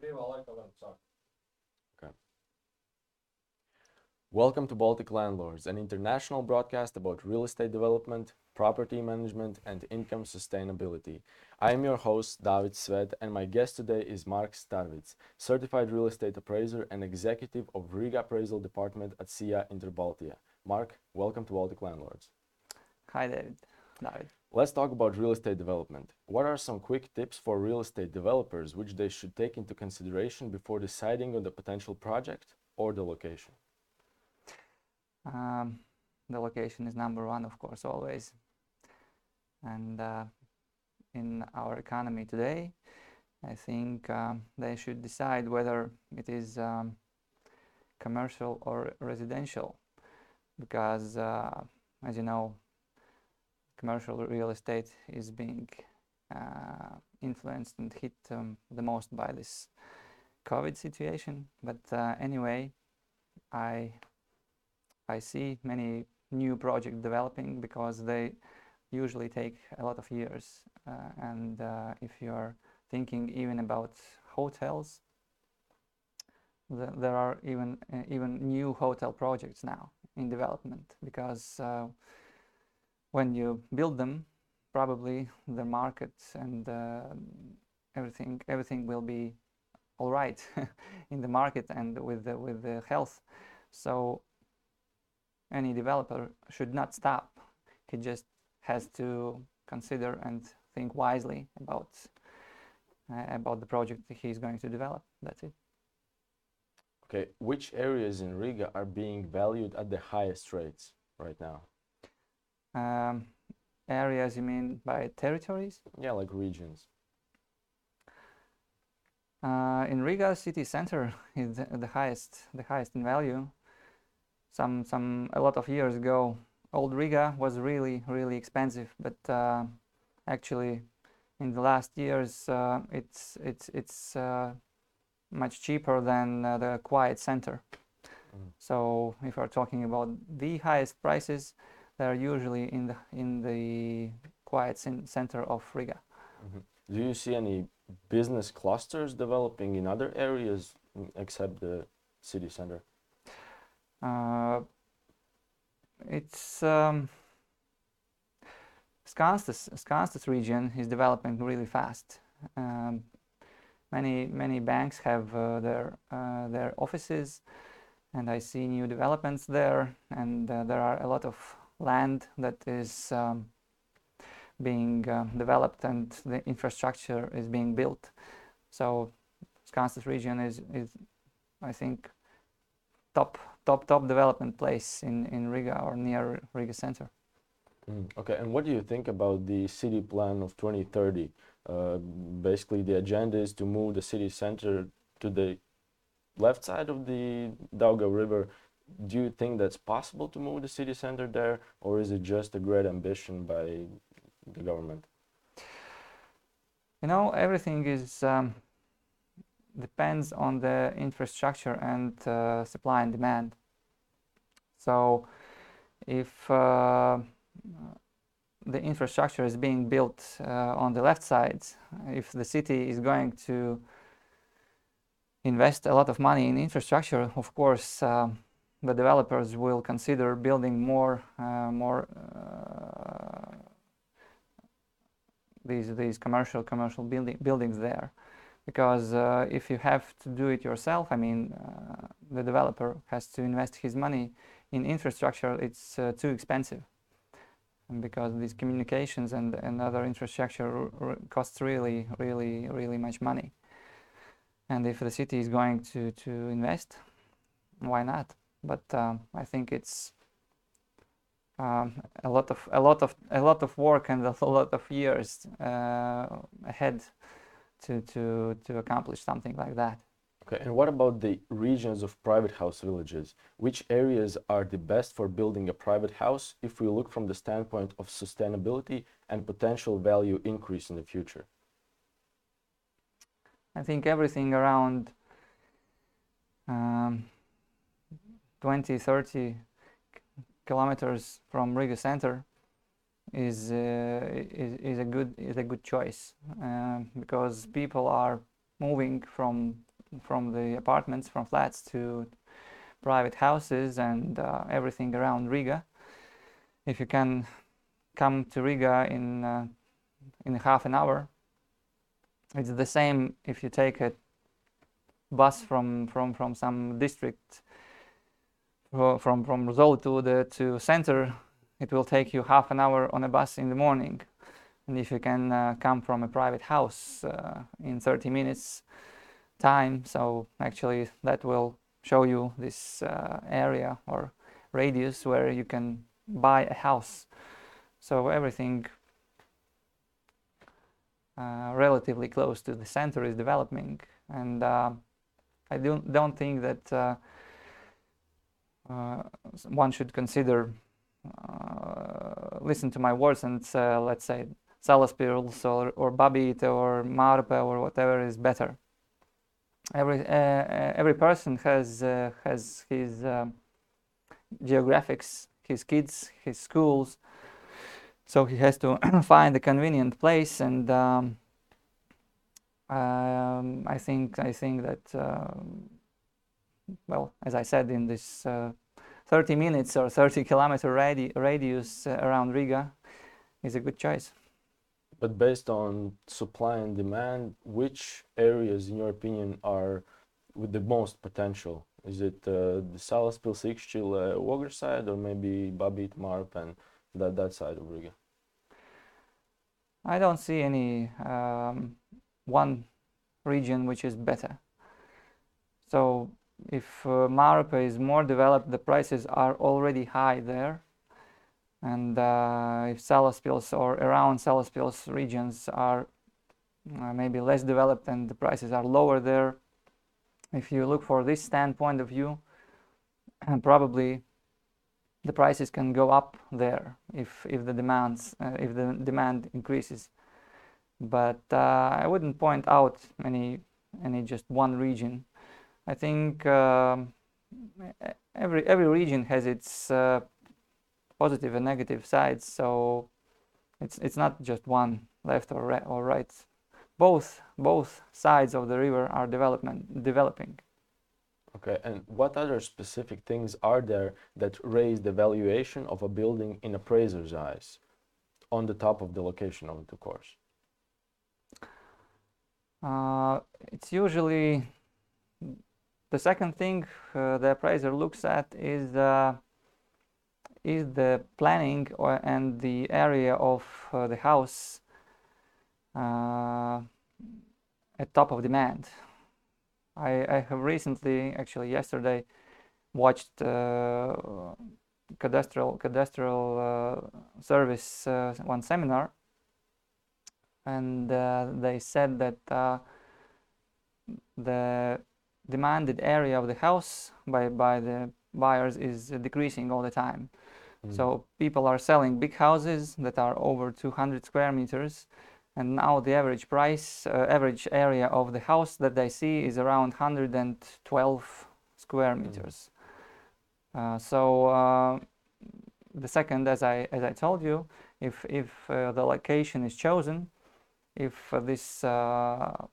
brīvā laikā varam sākt. Welcome to Baltic Landlords, an international broadcast about real estate development, property management, and income sustainability. I am your host, David Svet, and my guest today is Mark Starvits, certified real estate appraiser and executive of Riga Appraisal Department at SIA Interbaltia. Mark, welcome to Baltic Landlords. Hi, David. David. Let's talk about real estate development. What are some quick tips for real estate developers which they should take into consideration before deciding on the potential project or the location? Um, the location is number one, of course, always. And uh, in our economy today, I think um, they should decide whether it is um, commercial or residential, because, uh, as you know, commercial real estate is being uh, influenced and hit um, the most by this COVID situation. But uh, anyway, I I see many new projects developing because they usually take a lot of years. Uh, and uh, if you are thinking even about hotels, th- there are even uh, even new hotel projects now in development because uh, when you build them, probably the market and uh, everything everything will be all right in the market and with the, with the health. So any developer should not stop. He just has to consider and think wisely about uh, about the project he's going to develop. That's it. Okay, which areas in Riga are being valued at the highest rates right now? Um, areas you mean by territories? Yeah, like regions. Uh, in Riga city center is the, highest the highest in value. Some some a lot of years ago, old Riga was really really expensive, but uh, actually in the last years uh, it's it's it's uh, much cheaper than uh, the quiet center. Mm. So if we're talking about the highest prices, they're usually in the in the quiet cen- center of Riga. Mhm. Do you see any business clusters developing in other areas mm, except the city center? Uh, it's um, Skanstas, Skanstas region is developing really fast. Um, many many banks have uh, their uh, their offices, and I see new developments there. And uh, there are a lot of land that is um, being uh, developed, and the infrastructure is being built. So Skanstas region is is I think top top top development place in in Riga or near Riga center. Mm, Okay, and what do you think about the city plan of 2030? Uh, basically, the agenda is to move the city center to the left side of the Daugava River. Do you think that's possible to move the city center there, or is it just a great ambition by the government? You know, everything is um, depends on the infrastructure and uh, supply and demand. So, if uh, the infrastructure is being built uh, on the left side, if the city is going to invest a lot of money in infrastructure, of course, um the developers will consider building more, uh, more uh, these these commercial commercial building buildings there. Because uh, if you have to do it yourself i mean uh, the developer has to invest his money in infrastructure it's uh, too expensive. And because these communications and, and other infrastructure costs really really really much money. And if the city is going to to invest why not but um, i think it's um, a lot of a lot of a lot of work and a lot of years uh, ahead to to to accomplish something like that. Okay, and what about the regions of private house villages? Which areas are the best for building a private house if we look from the standpoint of sustainability and potential value increase in the future? I think everything around um, 20, 30 kilometers from Riga center is, uh, is, is a good is a good choice um, because people are moving from from the apartments, from flats to private houses and uh, everything around Riga. If you can come to Riga in uh, in half an hour, it's the same if you take a bus from from from some district from from Zolitūde to the to center. It will take you half an hour on a bus in the morning, and if you can uh, come from a private house uh, in 30 minutes time, so actually that will show you this uh, area or radius where you can buy a house. So everything uh, relatively close to the center is developing, and uh, I don't don't think that uh, one should consider uh, listen to my words and let's say Salaspils or or Babīte or Mārupe or whatever is better every uh, every person has uh, has his um, geographics, his kids, his schools. So he has to find a convenient place, and um, um, I think I think that uh, well, as I said, in this uh, 30 minutes or 30 kilometer radi radius uh, around Riga is a good choice. But based on supply and demand, which areas, in your opinion, are with the most potential? Is it uh, the Salaspils, Ikšķile, uh, side, or maybe Babīte, Mārupe, and that, that side of Riga? I don't see any um, one region which is better. So if uh, is more developed, the prices are already high there and uh, if Salaspils or around Salaspils regions are uh, maybe less developed and the prices are lower there, if you look for this standpoint of view, probably the prices can go up there if if the demands uh, if the demand increases. But uh, I wouldn't point out any any just one region. I think um, every every region has its uh, positive and negative sides. So it's it's not just one left or right or right. Both both sides of the river are development developing. Okay, and what other specific things are there that raise the valuation of a building in appraiser's eyes on the top of the location of the course? Uh, it's usually the second thing uh, the appraiser looks at is uh, is the planning or, and the area of uh, the house uh, at top of demand. I, I have recently, actually yesterday, watched uh, cadastral cadastral uh, service one seminar, and they said that the demanded area of the house by by the buyers is decreasing all the time. Mm. So people are selling big houses that are over 200 square meters, and now the average price, uh, average area of the house that they see is around 112 square mm. meters. Mm. Uh, so uh, the second, as I as I told you, if if uh, the location is chosen, if this uh, uh,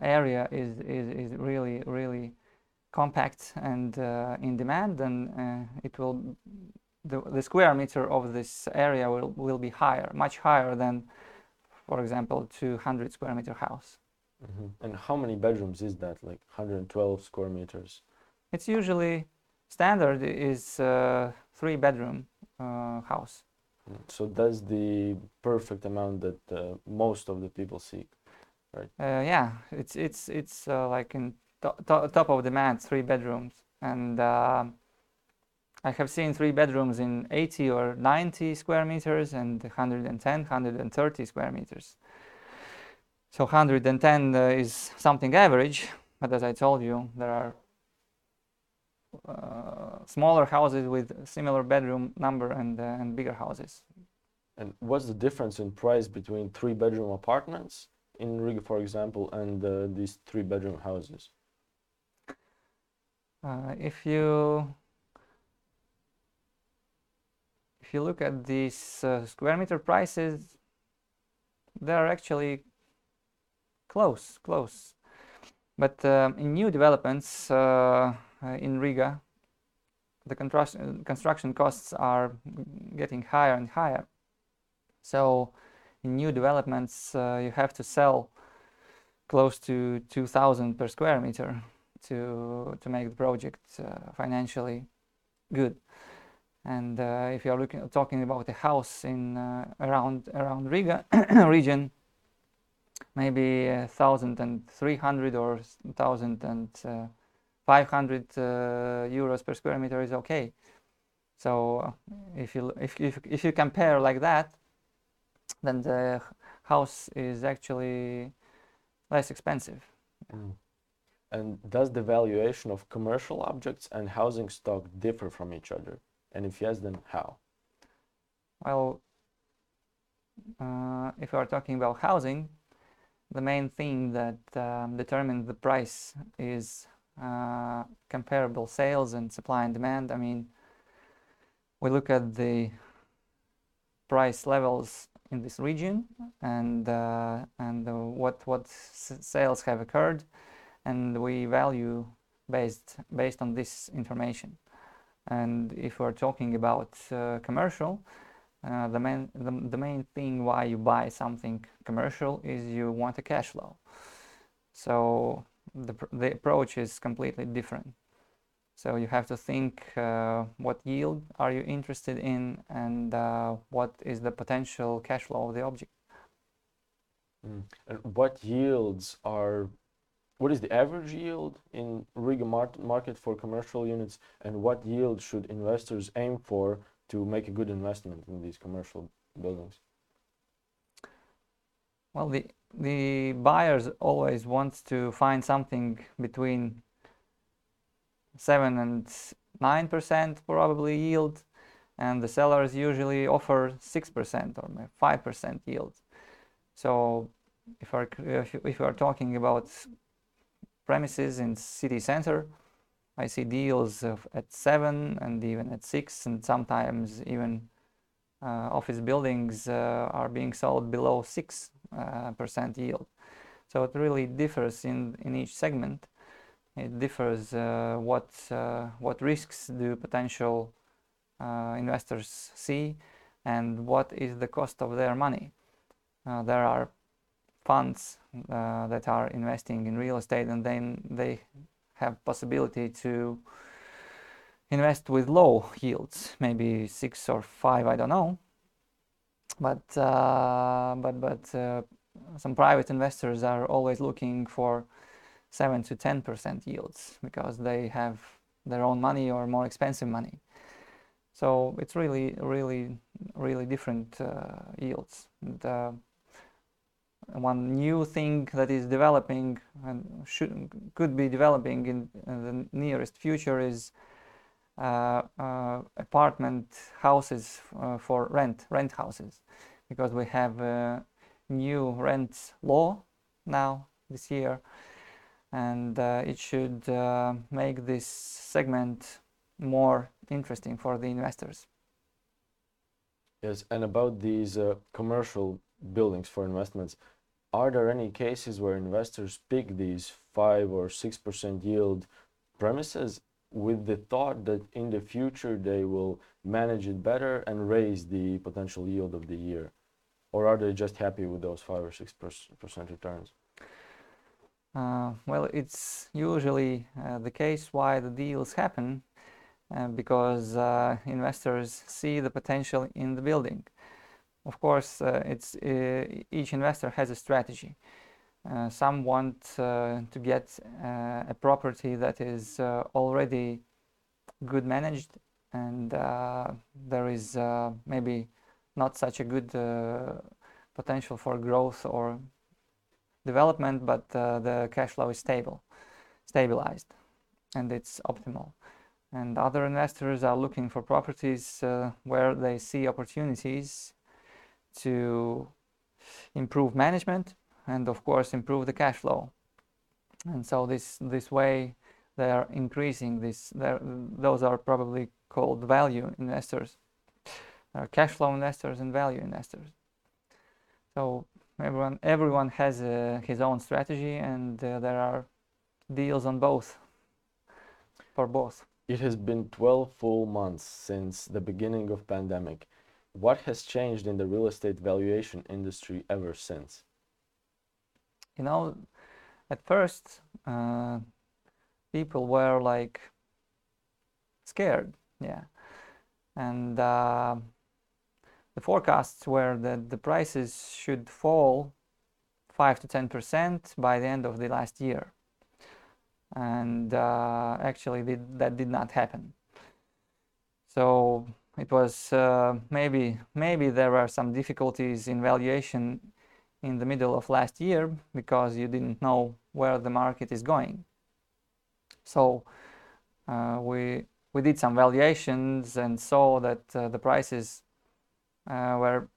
area is, is is really really compact and uh, in demand, then uh, it will the, the square meter of this area will, will be higher, much higher than, for example, 200 square meter house. Mm-hmm. And how many bedrooms is that? Like 112 square meters? It's usually standard is uh, three bedroom uh, house. Mm, so that's the perfect amount that uh, most of the people seek, right? Uh, yeah, it's it's it's like in to top of demand three bedrooms. And uh, I have seen three bedrooms in 80 or 90 square meters and 110 130 square meters. So 110 uh, is something average but as I told you there are uh, smaller houses with similar bedroom number and, uh, and bigger houses. And what's the difference in price between three bedroom apartments in Riga, for example, and uh, these three bedroom houses? Uh, if you if you look at these uh, square meter prices, they are actually close, close. But um, in new developments uh, uh, in Riga, the construction construction costs are getting higher and higher. So in new developments, uh, you have to sell close to 2,000 per square meter to to make the project uh, financially good. And uh, if you are looking talking about a house in around around Riga region, maybe thousand and three hundred or 1,500 uh, five hundred uh, euros per square meter is okay. So if you if, if if you compare like that, then the house is actually less expensive. Mm. And does the valuation of commercial objects and housing stock differ from each other? And if yes, then how? Well, uh, if we are talking about housing, the main thing that um, determines the price is uh, comparable sales and supply and demand. I mean, we look at the price levels in this region and uh, and uh, what what sales have occurred, and we value based based on this information. And if we're talking about uh, commercial, uh, the main the, the main thing why you buy something commercial is you want a cash flow. So the the approach is completely different. So you have to think uh, what yield are you interested in and uh, what is the potential cash flow of the object. Mm. And what yields are what is the average yield in Riga market for commercial units and what yield should investors aim for to make a good investment in these commercial buildings? Well, the the buyers always want to find something between seven and nine percent probably yield, and the sellers usually offer six percent or five percent yield. So, if if you are talking about premises in city center, I see deals of at seven and even at six, and sometimes even uh, office buildings uh, are being sold below six uh, percent yield. So it really differs in in each segment. It differs uh, what uh, what risks do potential uh, investors see, and what is the cost of their money. there are funds that are investing in real estate, and then they have possibility to invest with low yields, maybe six or five, I don't know. But uh, but but uh, some private investors are always looking for seven to ten percent yields because they have their own money or more expensive money. So it's really really really different uh, yields. And, uh, one new thing that is developing and should could be developing in, in the nearest future is uh, uh, apartment houses uh, for rent rent houses because we have a new rent law now this year and uh, it should uh, make this segment more interesting for the investors yes and about these uh, commercial buildings for investments are there any cases where investors pick these 5 or 6% yield premises with the thought that in the future they will manage it better and raise the potential yield of the year? Or are they just happy with those 5 or 6% returns? Uh, well, it's usually uh, the case why the deals happen uh, because uh, investors see the potential in the building. Of course, uh, it's uh, each investor has a strategy. Some want to get a property that is already good managed and there is maybe not such a good potential for growth or development, but uh, the cash flow is stable, stabilized, and it's optimal. And other investors are looking for properties uh, where they see opportunities to improve management and of course improve the cash flow. And so this this way they are increasing this those are probably called value investors. Cash flow investors and value investors. So everyone everyone has uh, his own strategy, and uh, there are deals on both for both. It has been 12 full months since the beginning of pandemic. What has changed in the real estate valuation industry ever since? You know, at first, uh, people were like scared, yeah, and uh, the forecasts were that the prices should fall five to ten percent by the end of the last year, and uh, actually that did not happen. So it was uh, maybe maybe there were some difficulties in valuation in the middle of last year because you didn't know where the market is going. So uh, we we did some valuations and saw that uh, the prices were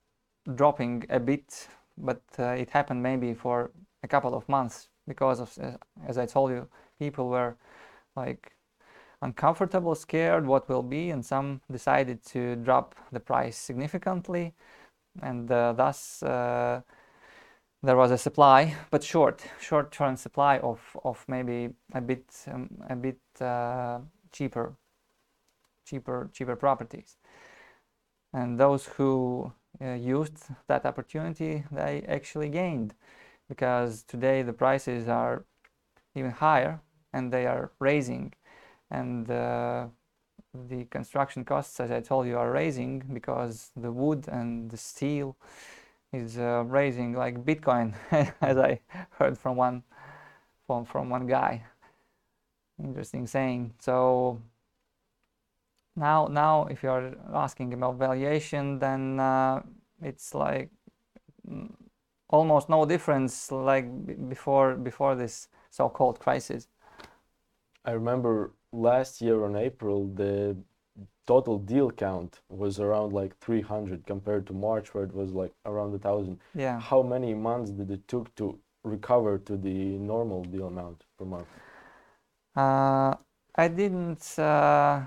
dropping a bit, but uh, it happened maybe for a couple of months because of, uh, as I told you, people were like uncomfortable, scared what will be, and some decided to drop the price significantly, and uh, thus uh, there was a supply, but short, short-term supply of, of maybe a bit um, a bit uh, cheaper, cheaper cheaper properties, and those who uh, used that opportunity, they actually gained, because today the prices are even higher and they are raising and uh, the construction costs, as I told you, are raising because the wood and the steel is uh, raising like Bitcoin, as I heard from one from from one guy. Interesting saying. So now now if you're asking about valuation, then uh, it's like mm, almost no difference like before before this so-called crisis. I remember last year on April, the total deal count was around like 300 compared to March, where it was like around a thousand. Yeah. How many months did it took to recover to the normal deal amount per month? Uh, I didn't uh,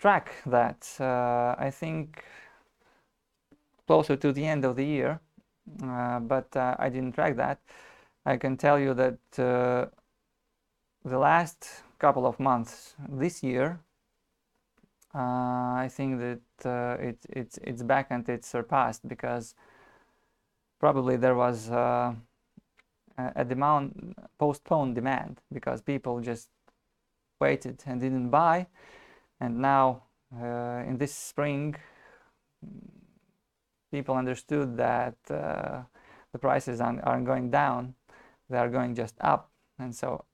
track that. Uh, I think closer to the end of the year, uh, but uh, I didn't track that. I can tell you that uh, the last couple of months this year, uh, I think that uh, it, it's it's back and it's surpassed because probably there was a a demand postponed demand because people just waited and didn't buy, and now uh, in this spring, people understood that uh, the prices aren't, going down; they are going just up, and so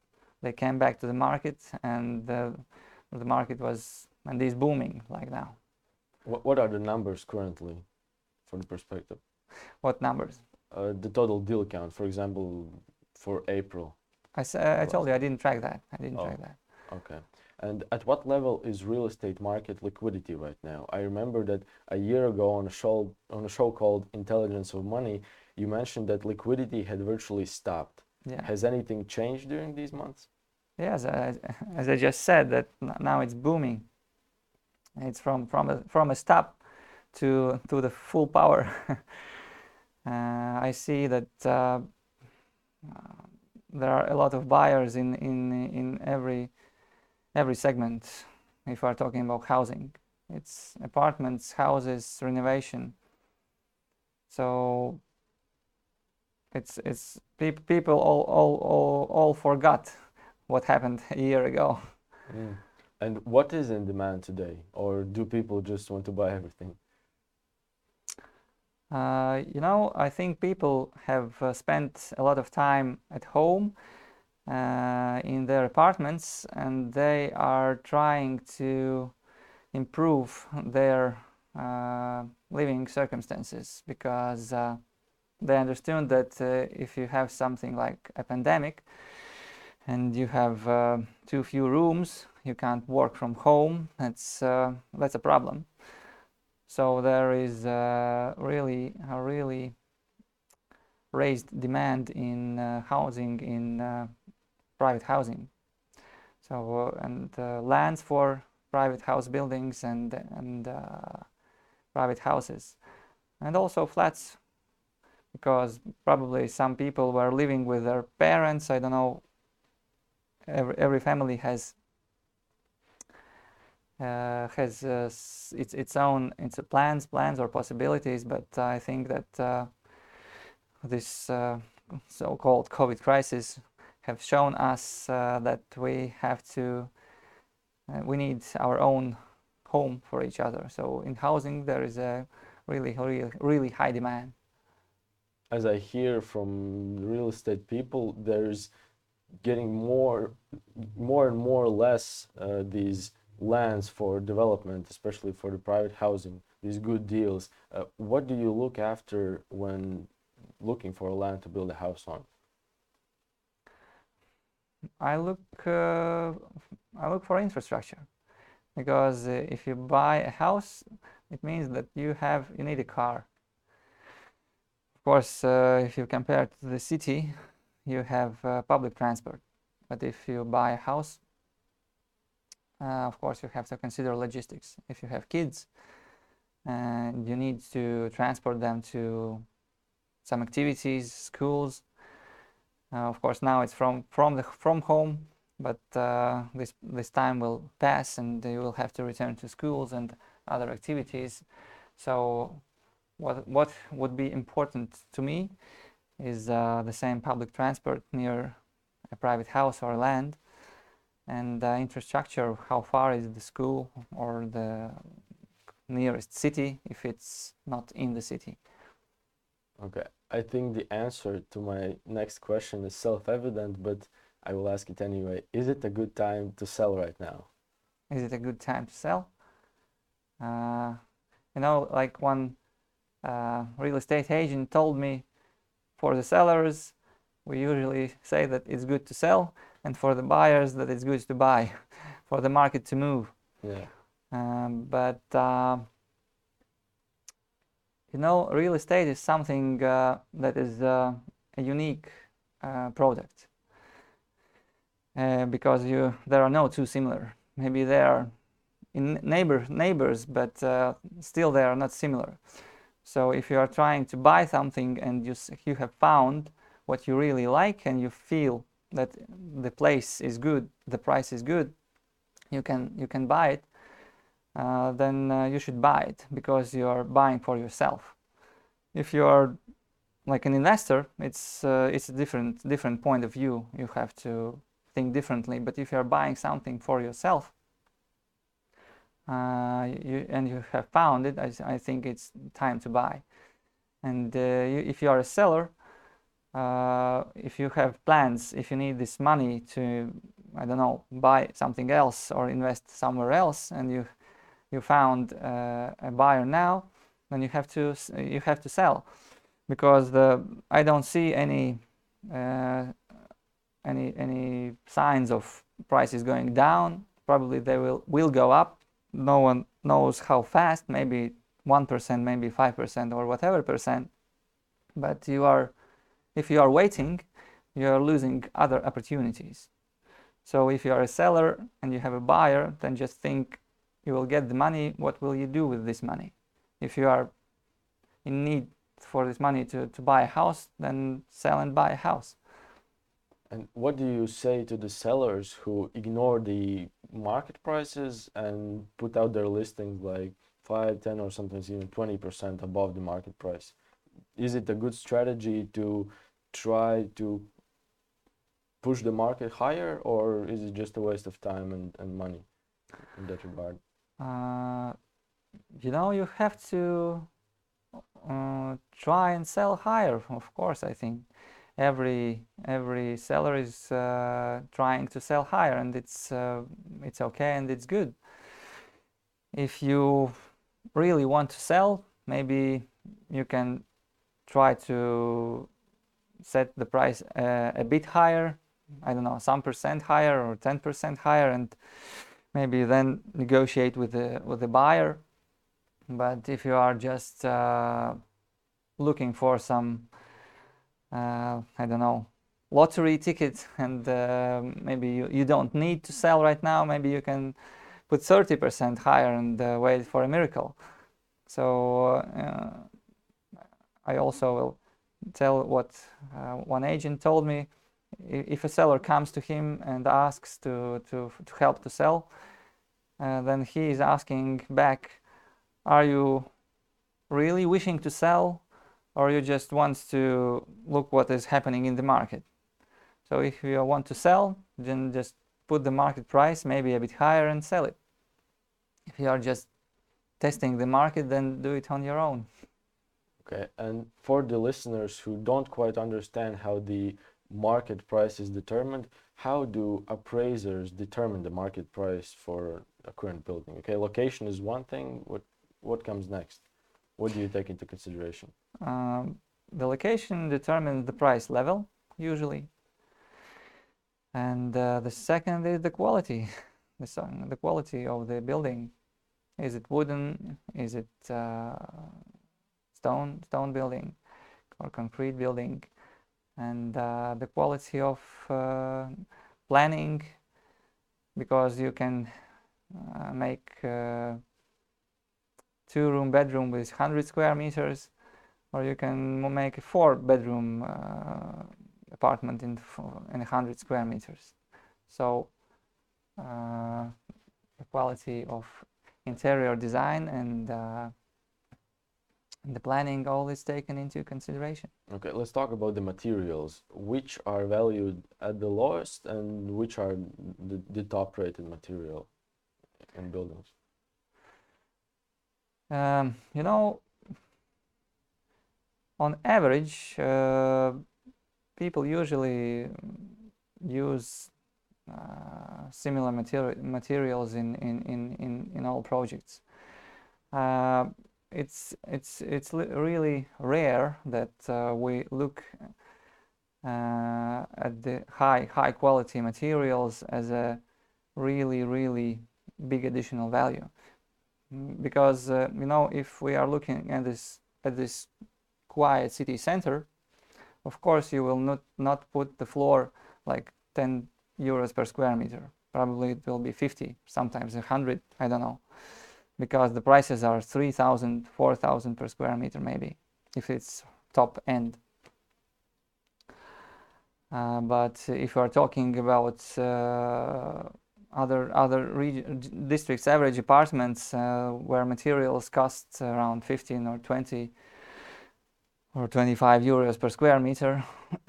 they came back to the market and uh, the market was and is booming like now What, what are the numbers currently from the perspective? what numbers Uh, the total deal count, for example, for April. i, uh, I told you i didn't track that i didn't Oh. track that Okay. And at what level is real estate market liquidity right now? I remember that a year ago on a show on a show called Intelligence of Money, you mentioned that liquidity had virtually stopped. yeah Has anything changed during these months? yes I, as i just said that now it's booming it's from from a from a stop to to the full power uh, i see that uh, uh, there are a lot of buyers in in in every every segment if we're talking about housing it's apartments houses renovation so it's it's peop people all, all all all forgot what happened a year ago Mm. And what is in demand today? Or do people just want to buy everything? Uh, you know, I think people have uh, spent a lot of time at home uh, in their apartments and they are trying to improve their uh, living circumstances because uh, they understood that uh, if you have something like a pandemic and you have uh, too few rooms, you can't work from home, that's, uh, that's a problem. So there is really a really raised demand in housing in private housing. So uh, and uh, lands for private house buildings and and uh, private houses, and also flats, because probably some people were living with their parents. I don't know. Every every family has uh, has uh, its its own its plans, plans or possibilities. But I think that uh, this uh, so-called COVID crisis have shown us uh, that we have to uh, we need our own home for each other. So in housing there is a really really really high demand. As I hear from real estate people, there's getting more more and more or less uh, these lands for development, especially for the private housing, these good deals. Uh, what do you look after when looking for a land to build a house on? I look uh, I look for infrastructure because uh, if you buy a house, it means that you have you need a car. Of course, uh, if you compare to the city, you have public transport. But if you buy a house, uh, of course, you have to consider logistics. If you have kids, and you need to transport them to some activities, schools. Uh, of course, now it's from from the from home, but uh, this this time will pass, and you will have to return to schools and other activities. So, what what would be important to me is uh, the same public transport near a private house or land, and uh, infrastructure. How far is the school or the nearest city if it's not in the city? Okay, I think the answer to my next question is self-evident, but I will ask it anyway. Is it a good time to sell right now? Is it a good time to sell? Uh, you know, like one uh, real estate agent told me, for the sellers, we usually say that it's good to sell, and for the buyers, that it's good to buy, for the market to move. Yeah. Um, but uh, you know, real estate is something uh, that is uh, a unique uh, product uh, because you there are no two similar. Maybe they are in neighbor neighbors, but uh, still they are not similar. So if you are trying to buy something and you you have found what you really like and you feel that the place is good, the price is good, you can you can buy it. Uh, then uh, you should buy it because you are buying for yourself. If you are like an investor, it's uh, it's a different different point of view. You have to think differently. But if you are buying something for yourself, uh, you, and you have found it, I, I, think it's time to buy. And uh, you, if you are a seller, if you have plans, if you need this money to, I don't know, buy something else or invest somewhere else, and you you found uh, a buyer now, then you have to you have to sell, because the I don't see any uh, any any signs of prices going down. Probably they will will go up no one knows how fast, maybe 1%, maybe 5% or whatever percent. But you are, if you are waiting, you are losing other opportunities. So if you are a seller and you have a buyer, then just think you will get the money. What will you do with this money? If you are in need for this money to, to buy a house, then sell and buy a house. And what do you say to the sellers who ignore the market prices and put out their listings like 5, 10, or sometimes even 20% above the market price? Is it a good strategy to try to push the market higher, or is it just a waste of time and, and money in that regard? Uh, you know, you have to uh, try and sell higher, of course, I think. Every every seller is uh, trying to sell higher and it's uh, it's okay and it's good. If you really want to sell maybe you can try to set the price uh, a bit higher. I don't know some percent higher or 10% higher and maybe then negotiate with the with the buyer but if you are just uh, looking for some uh, I don't know, lottery ticket and uh, maybe you, you don't need to sell right now, maybe you can put 30% higher and uh, wait for a miracle. So uh, I also will tell what uh, one agent told me. If a seller comes to him and asks to, to, to help to sell, uh, then he is asking back, Are you really wishing to sell, or you just want to look what is happening in the market? So if you want to sell, then just put the market price maybe a bit higher and sell it. If you are just testing the market, then do it on your own. Okay, and for the listeners who don't quite understand how the market price is determined, how do appraisers determine the market price for a current building? Okay, location is one thing. What what comes next? What do you take into consideration? Um, the location determines the price level usually, and uh, the second is the quality, the the quality of the building. Is it wooden? Is it uh, stone stone building or concrete building? And uh, the quality of uh, planning, because you can uh, make two room bedroom with 100 square meters or you can make a four bedroom uh, apartment in, in 100 square meters. So uh, the quality of interior design and uh, the planning all is taken into consideration Okay, let's talk about the materials. Which are valued at the lowest and which are the, the top rated material in buildings? Um, you know, on average, uh, people usually use uh, similar materi- materials in, in, in, in, in all projects. Uh, it's it's it's really rare that uh, we look uh, at the high high quality materials as a really really big additional value. Mm, because uh, you know if we are looking at this at this quiet city center of course you will not not put the floor like 10 euros per square meter. Probably it will be 50 sometimes 100 i don't know because the prices are 3000 4000 per square meter maybe if it's top end. Uh, but if you are talking about uh, other other districts average apartments uh, where materials cost around 15 or 20 or 25 euros per square meter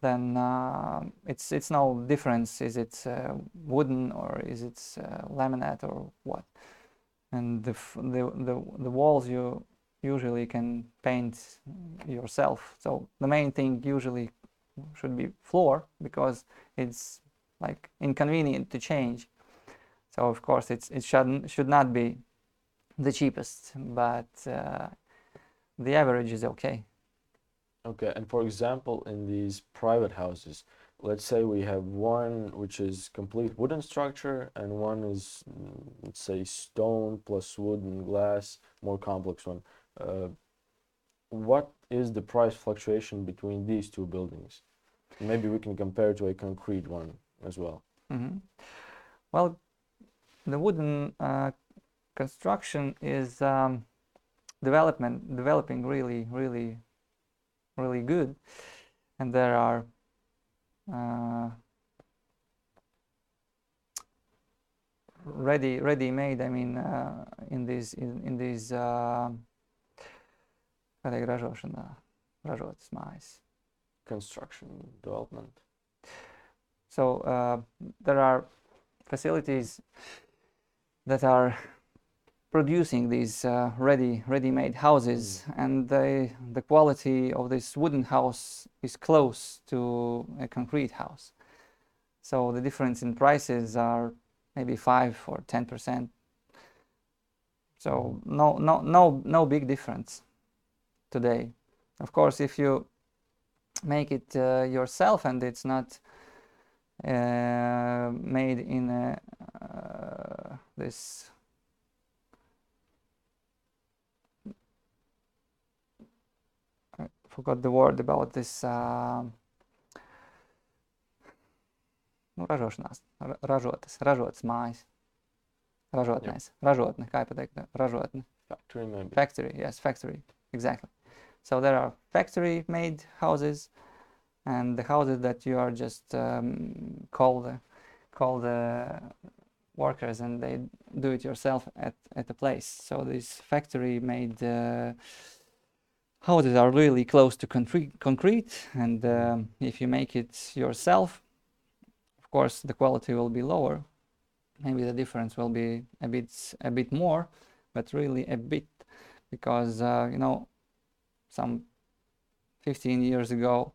then uh, it's it's no difference is it uh, wooden or is it uh, laminate or what and the, the the the walls you usually can paint yourself so the main thing usually should be floor because it's like inconvenient to change. So of course it's it shouldn't should not be the cheapest, but uh, the average is okay. Okay, and for example, in these private houses, let's say we have one which is complete wooden structure and one is, mm, let's say, stone plus wood and glass, more complex one. Uh, what is the price fluctuation between these two buildings? Maybe we can compare to a concrete one as well. hmm Well, the wooden uh, construction is um, development developing really really really good, and there are uh, ready ready made. I mean, uh, in these in, in these uh, kā ražošanā, ražotas mājas. Construction development. So uh, there are facilities that are producing these uh, ready ready-made houses, and they, the quality of this wooden house is close to a concrete house. So the difference in prices are maybe five or ten percent. So no no no no big difference today. Of course, if you make it uh, yourself and it's not uh, made in uh, this I forgot the word about this uh, nu, ražošanās, ra- ražotas, ražotas mājas. Ražotnēs, ražotne, kā pateikt, ražotne. Factory maybe. Factory, yes, factory, exactly. So there are factory-made houses, and the houses that you are just um, call the call the workers and they do it yourself at at the place. So these factory-made uh, houses are really close to concrete, and um, if you make it yourself, of course the quality will be lower. Maybe the difference will be a bit a bit more, but really a bit because uh, you know some 15 years ago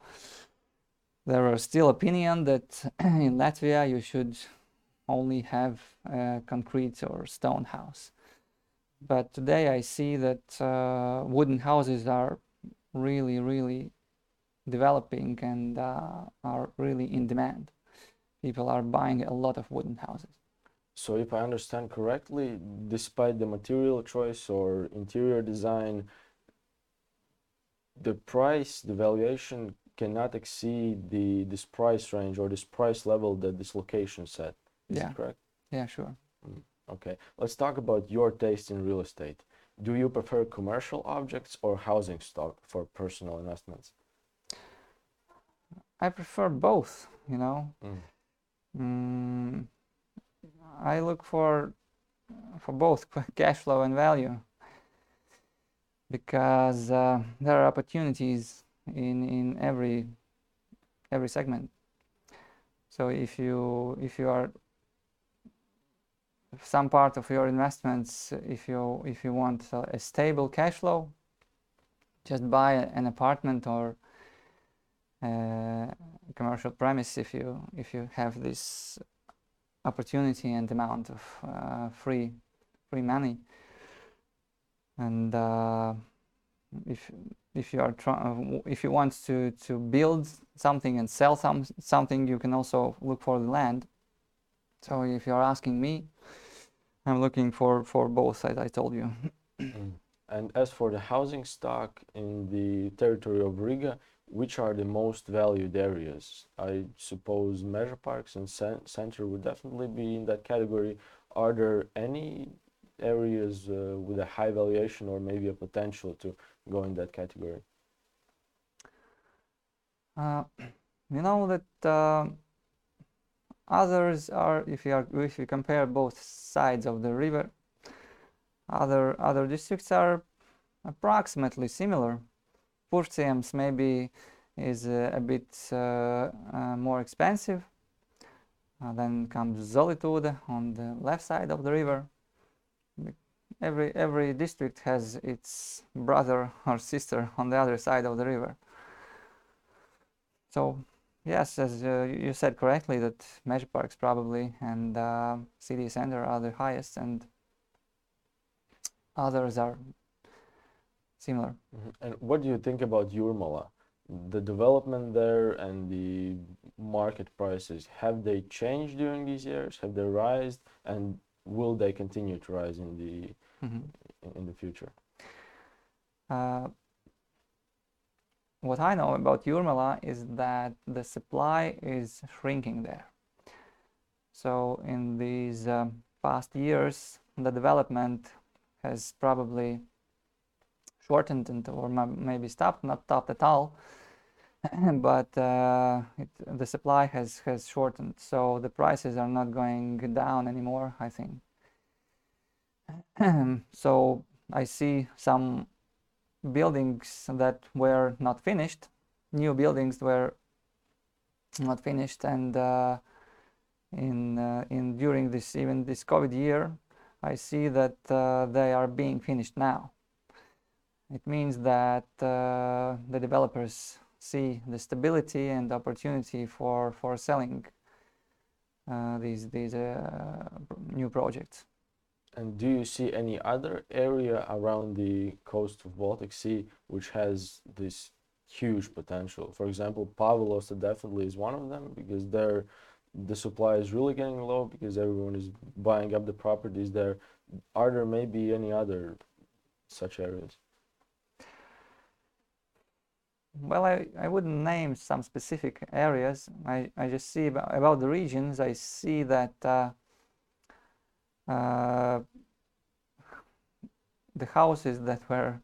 there was still opinion that in Latvia you should only have a concrete or stone house. But today I see that uh, wooden houses are really, really developing and uh, are really in demand. People are buying a lot of wooden houses. So, if I understand correctly, despite the material choice or interior design, the price, the valuation cannot exceed the this price range or this price level that this location set. Is Yeah. correct? Yeah, sure. Okay, let's talk about your taste in real estate. Do you prefer commercial objects or housing stock for personal investments? I prefer both, you know. Mm. Mm, I look for for both cash flow and value because uh, there are opportunities in in every every segment. So if you if you are some part of your investments, if you if you want a, a stable cash flow, just buy an apartment or uh, commercial premise if you if you have this opportunity and amount of uh, free free money. And uh, if if you are trying if you want to to build something and sell some something you can also look for the land. So if you're asking me i'm looking for for both as i told you Mm. And as for the housing stock in the territory of Riga, which are the most valued areas? I suppose Mežaparks and cen- Center would definitely be in that category. Are there any areas uh, with a high valuation or maybe a potential to go in that category? Uh, you know that uh, others are, if you are, if you compare both sides of the river, other other districts are approximately similar. Purvciems maybe is uh, a bit uh, uh, more expensive. Uh, then comes Zolitūde on the left side of the river. Every every district has its brother or sister on the other side of the river. So yes, as uh, you said correctly, that Mežaparks probably and uh, city center are the highest, and others are similar. Mhm. And what do you think about Jurmala? The development there and the market prices, have they changed during these years? Have they rised? And will they continue to rise in the Mhm. in, in the future? Uh, what I know about Jurmala is that the supply is shrinking there. So in these um, past years, the development has probably shortened and or ma- maybe stopped, not stopped at all, but uh, it, the supply has has shortened. So the prices are not going down anymore. I think. so I see some buildings that were not finished, new buildings were not finished, and uh, in uh, in during this even this COVID year, I see that uh, they are being finished now. It means that uh, the developers see the stability and opportunity for for selling uh, these these uh, new projects. And do you see any other area around the coast of Baltic Sea which has this huge potential? For example, Pavlos definitely is one of them because there the supply is really getting low because everyone is buying up the properties there. Are there maybe any other such areas? Well, I, I wouldn't name some specific areas. I, I just see about, about the regions, I see that uh, the houses that were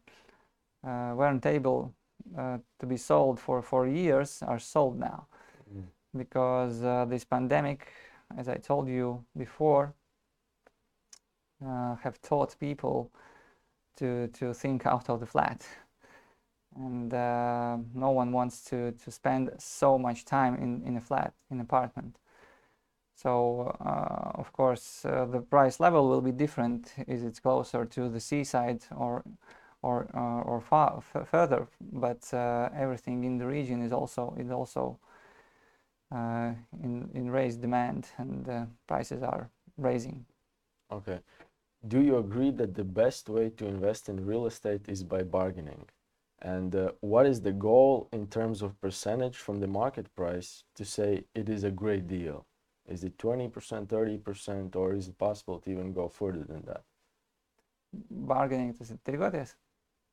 uh, weren't able uh, to be sold for for years are sold now Mm. because uh, this pandemic, as I told you before, uh, have taught people to to think out of the flat, and uh, no one wants to to spend so much time in in a flat, in an apartment. So uh, of course uh, the price level will be different. Is it closer to the seaside or or uh, or far further? But uh, everything in the region is also is also uh, in in raised demand, and uh, prices are raising. Okay. Do you agree that the best way to invest in real estate is by bargaining? And what is the goal in terms of percentage from the market price to say it is a great deal? Is it 20%, 30%, or is it possible to even go further than that? Bargaining tas ir tirgoties,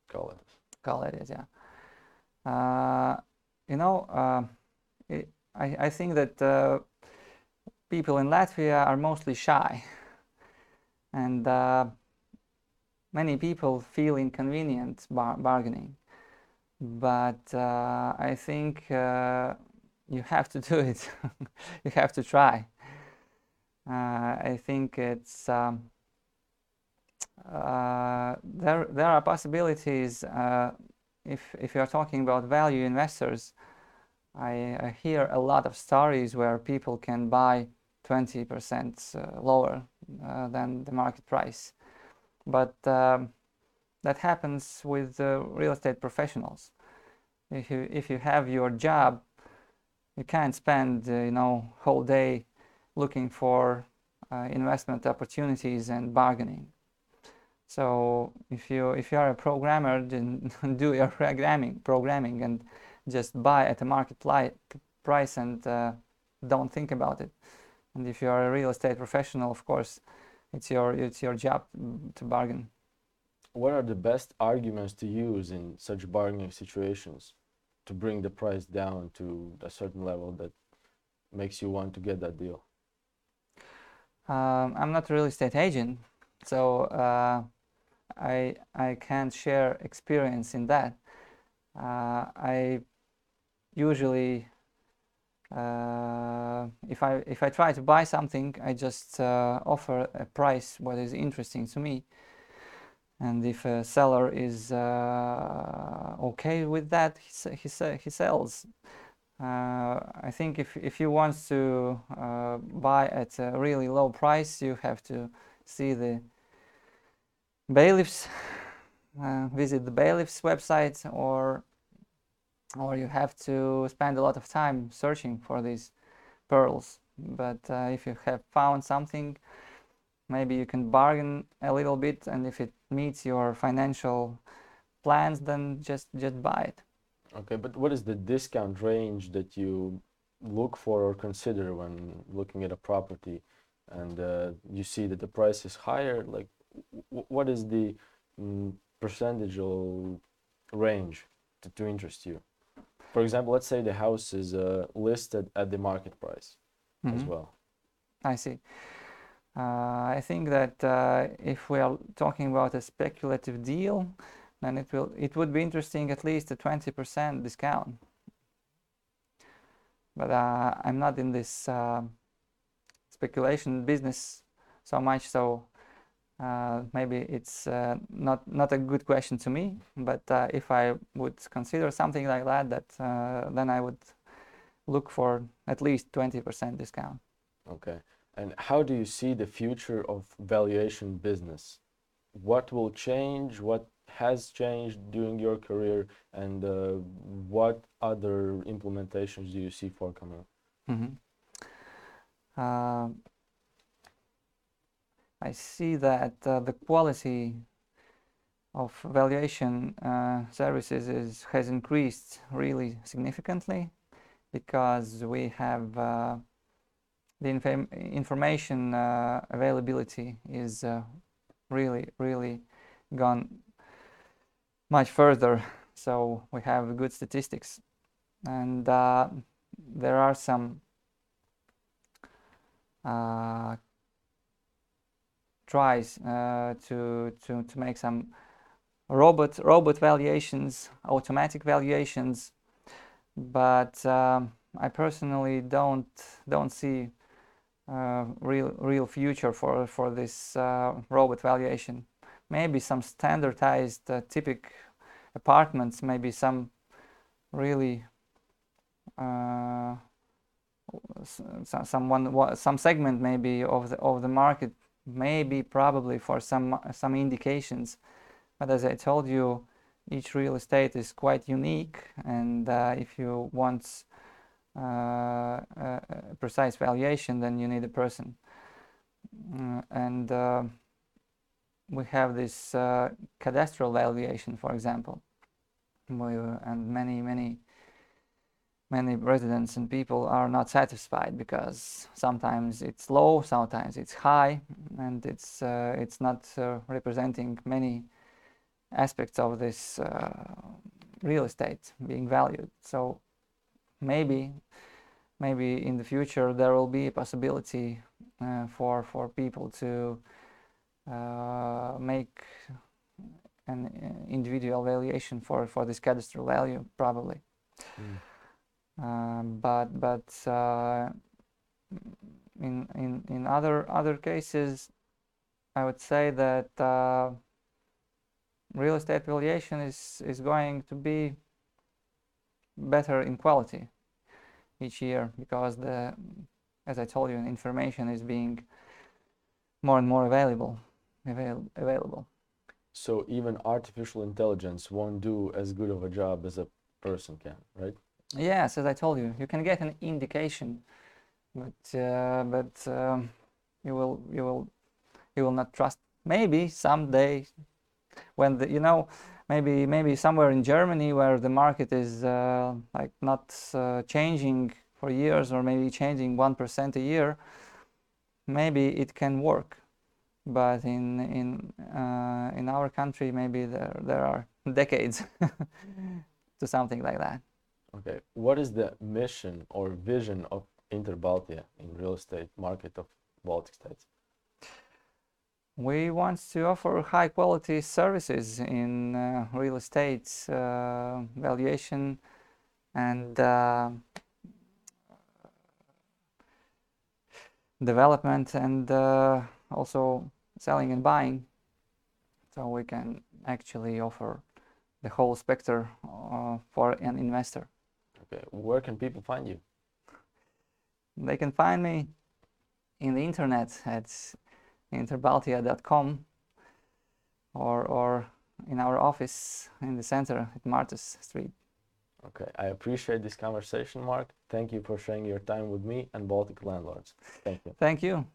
Call it. kalēties, jā. Uh, you know, uh, it, I, I think that uh, people in Latvia are mostly shy, and uh, many people feel inconvenient bar- bargaining. But uh, I think uh, you have to do it. you have to try. Uh, I think it's um, uh, there. There are possibilities uh, if if you are talking about value investors. I, I hear a lot of stories where people can buy 20% uh, lower uh, than the market price, but um, that happens with uh, real estate professionals. If you if you have your job, you can't spend uh, you know whole day looking for uh, investment opportunities and bargaining. So if you if you are a programmer, then do your programming programming and just buy at the market price and uh, don't think about it. And if you are a real estate professional, of course, it's your it's your job to bargain. What are the best arguments to use in such bargaining situations to bring the price down to a certain level that makes you want to get that deal? Um, I'm not a real estate agent, so uh, I I can't share experience in that. Uh, I usually, uh, if I if I try to buy something, I just uh, offer a price what is interesting to me, and if a seller is uh, okay with that, he he, he sells. Uh, I think if, if you want to uh, buy at a really low price, you have to see the bailiffs, uh, visit the bailiff's website, or or you have to spend a lot of time searching for these pearls. But uh, if you have found something, maybe you can bargain a little bit, and if it meets your financial plans, then just just buy it. Okay, but what is the discount range that you look for or consider when looking at a property and uh, you see that the price is higher? Like, w- what is the mm, percentage range to, to interest you? For example, let's say the house is uh, listed at the market price as Mhm. well. I see. Uh, I think that uh, if we are talking about a speculative deal, then it will it would be interesting at least a 20% discount. But uh, I'm not in this speculation business so much, so uh, maybe it's uh, not not a good question to me. But uh, if I would consider something like that, that then I would look for at least 20% discount. Okay. And how do you see the future of valuation business? What will change? What has changed during your career? And uh, what other implementations do you see forthcoming? Mhm. Um, I see that uh, the quality of valuation uh, services is, has increased really significantly because we have uh, the inform information uh, availability is uh, really, really gone much further. So we have good statistics, and uh, there are some uh, tries uh, to, to to make some robot robot valuations, automatic valuations, but um, I personally don't don't see real real future for for this uh, robot valuation. Maybe some standardized uh, typic apartments, maybe some really uh, someone some segment maybe of the of the market maybe probably for some some indications but as i told you each real estate is quite unique and uh, if you want uh, precise valuation then you need a person Mm, and uh, we have this uh, cadastral valuation for example and many many many residents and people are not satisfied because sometimes it's low, sometimes it's high, and it's uh, it's not uh, representing many aspects of this uh, real estate being valued. So maybe maybe in the future there will be a possibility uh, for for people to uh, make an uh, individual valuation for for this cadastral value probably Mm. um, but but uh, in in in other other cases, I would say that uh, real estate valuation is is going to be better in quality each year because the as I told you, information is being more and more available avail- available. So even artificial intelligence won't do as good of a job as a person can, right? Yes, as I told you, you can get an indication, but uh, but um, you will you will you will not trust. Maybe someday, when the you know maybe maybe somewhere in Germany where the market is uh, like not uh, changing for years or maybe changing one percent a year, maybe it can work. But in in uh, in our country, maybe there there are decades to something like that. Okay. What is the mission or vision of Interbaltia in real estate market of Baltic states? We want to offer high quality services in uh, real estate uh, valuation and uh, development and uh, also selling and buying. So we can actually offer the whole spectrum uh, for an investor. Okay. Where can people find you? They can find me in the internet at interbaltia.com or, or in our office in the center at Martus Street. Okay. I appreciate this conversation, Mark. Thank you for sharing your time with me and Baltic landlords. Thank you. Thank you.